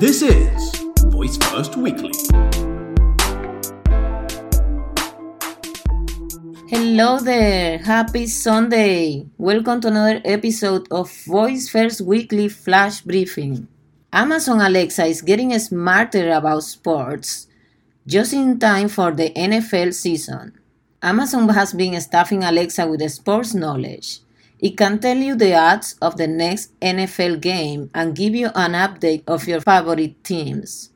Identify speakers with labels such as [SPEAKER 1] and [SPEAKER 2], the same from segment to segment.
[SPEAKER 1] This is Voice First Weekly.
[SPEAKER 2] Hello there, happy Sunday. Welcome to another episode of Voice First Weekly Flash Briefing. Amazon Alexa is getting smarter about sports just in time for the NFL season. Amazon has been staffing Alexa with sports knowledge. It can tell you the odds of the next NFL game and give you an update of your favorite teams.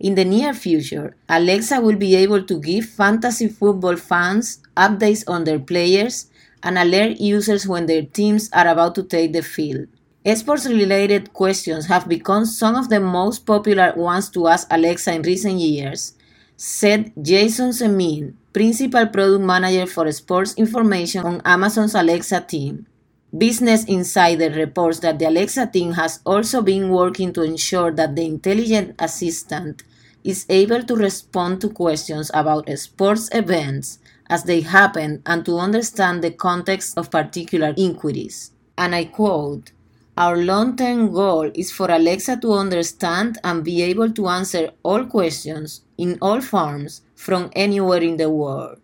[SPEAKER 2] In the near future, Alexa will be able to give fantasy football fans updates on their players and alert users when their teams are about to take the field. Sports related questions have become some of the most popular ones to ask Alexa in recent years, said Jason Semin, Principal Product Manager for Sports Information on Amazon's Alexa team. Business Insider reports that the Alexa team has also been working to ensure that the intelligent assistant is able to respond to questions about sports events as they happen and to understand the context of particular inquiries. And I quote, Our long term goal is for Alexa to understand and be able to answer all questions in all forms from anywhere in the world.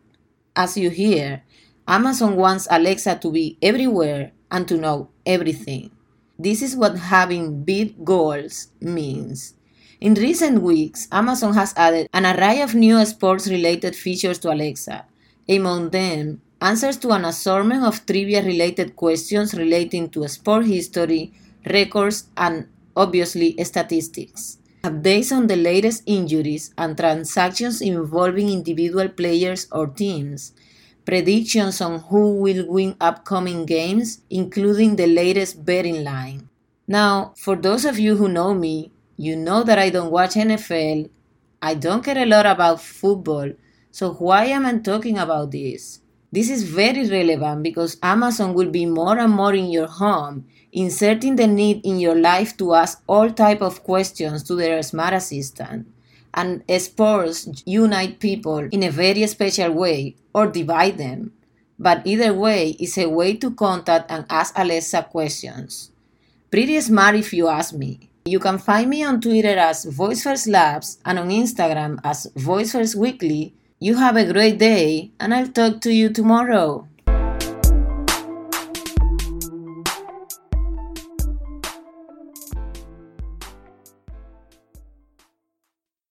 [SPEAKER 2] As you hear, Amazon wants Alexa to be everywhere and to know everything. This is what having big goals means. In recent weeks, Amazon has added an array of new sports related features to Alexa. Among them, answers to an assortment of trivia related questions relating to sport history, records, and obviously statistics. Updates on the latest injuries and transactions involving individual players or teams, predictions on who will win upcoming games, including the latest betting line. Now, for those of you who know me, you know that I don't watch NFL, I don't care a lot about football, so why am I talking about this? This is very relevant because Amazon will be more and more in your home, inserting the need in your life to ask all type of questions to their smart assistant and sports unite people in a very special way or divide them. But either way is a way to contact and ask Alexa questions. Pretty smart if you ask me. You can find me on Twitter as VoiceFirst Labs and on Instagram as VoiceFirst Weekly. You have a great day, and I'll talk to you tomorrow.